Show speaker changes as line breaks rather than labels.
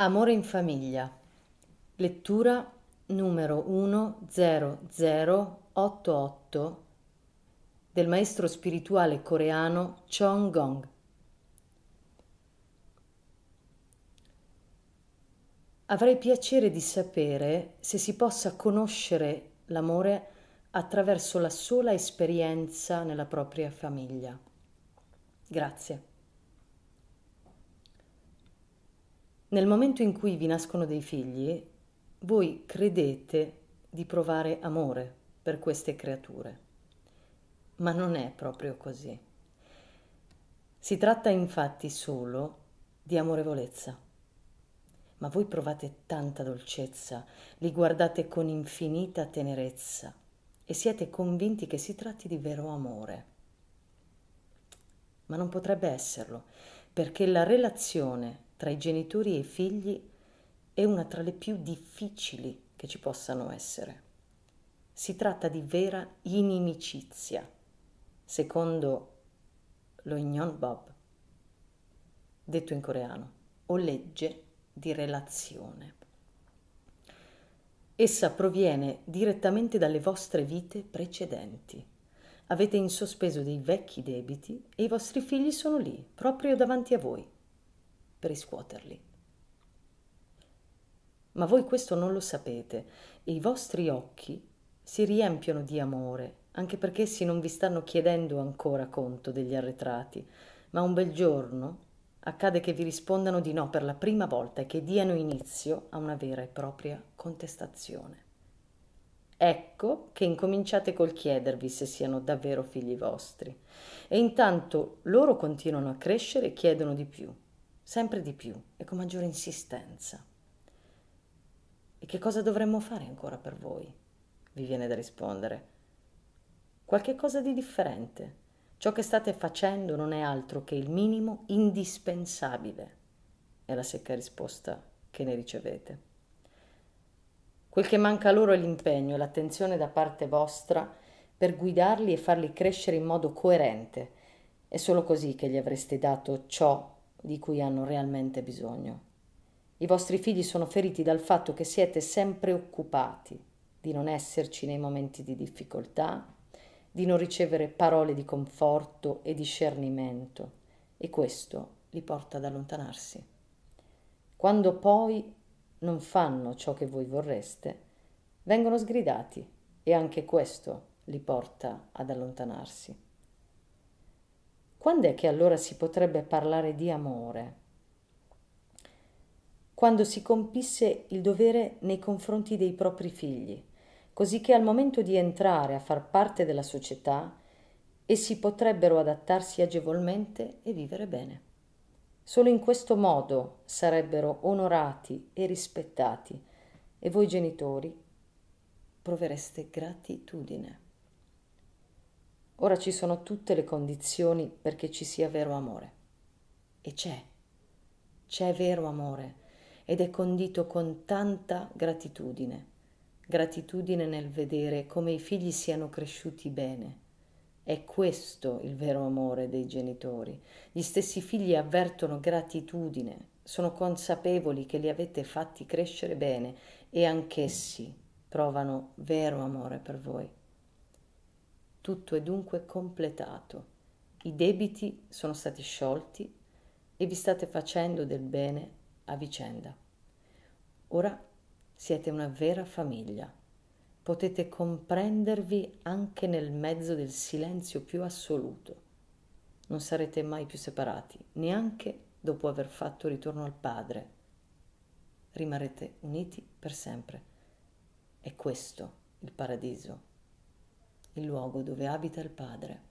Amore in famiglia. Lettura numero 10088 del maestro spirituale coreano Chong Gong. Avrei piacere di sapere se si possa conoscere l'amore attraverso la sola esperienza nella propria famiglia. Grazie. Nel momento in cui vi nascono dei figli, voi credete di provare amore per queste creature, ma non è proprio così. Si tratta infatti solo di amorevolezza. Ma voi provate tanta dolcezza, li guardate con infinita tenerezza e siete convinti che si tratti di vero amore. Ma non potrebbe esserlo, perché la relazione tra i genitori e i figli è una tra le più difficili che ci possano essere. Si tratta di vera inimicizia, secondo lo Bob, detto in coreano, o legge di relazione. Essa proviene direttamente dalle vostre vite precedenti. Avete in sospeso dei vecchi debiti e i vostri figli sono lì, proprio davanti a voi per riscuoterli. Ma voi questo non lo sapete e i vostri occhi si riempiono di amore, anche perché essi non vi stanno chiedendo ancora conto degli arretrati, ma un bel giorno accade che vi rispondano di no per la prima volta e che diano inizio a una vera e propria contestazione. Ecco che incominciate col chiedervi se siano davvero figli vostri. E intanto loro continuano a crescere e chiedono di più sempre di più e con maggiore insistenza. E che cosa dovremmo fare ancora per voi? Vi viene da rispondere. Qualche cosa di differente. Ciò che state facendo non è altro che il minimo indispensabile. È la secca risposta che ne ricevete. Quel che manca loro è l'impegno e l'attenzione da parte vostra per guidarli e farli crescere in modo coerente. È solo così che gli avreste dato ciò di cui hanno realmente bisogno. I vostri figli sono feriti dal fatto che siete sempre occupati di non esserci nei momenti di difficoltà, di non ricevere parole di conforto e discernimento e questo li porta ad allontanarsi. Quando poi non fanno ciò che voi vorreste, vengono sgridati e anche questo li porta ad allontanarsi. Quando è che allora si potrebbe parlare di amore? Quando si compisse il dovere nei confronti dei propri figli, così che al momento di entrare a far parte della società essi potrebbero adattarsi agevolmente e vivere bene. Solo in questo modo sarebbero onorati e rispettati e voi genitori provereste gratitudine. Ora ci sono tutte le condizioni perché ci sia vero amore. E c'è, c'è vero amore ed è condito con tanta gratitudine. Gratitudine nel vedere come i figli siano cresciuti bene. È questo il vero amore dei genitori. Gli stessi figli avvertono gratitudine, sono consapevoli che li avete fatti crescere bene e anch'essi provano vero amore per voi. Tutto è dunque completato. I debiti sono stati sciolti e vi state facendo del bene a vicenda. Ora siete una vera famiglia. Potete comprendervi anche nel mezzo del silenzio più assoluto. Non sarete mai più separati, neanche dopo aver fatto ritorno al Padre. Rimarrete uniti per sempre. È questo il paradiso il luogo dove abita il Padre.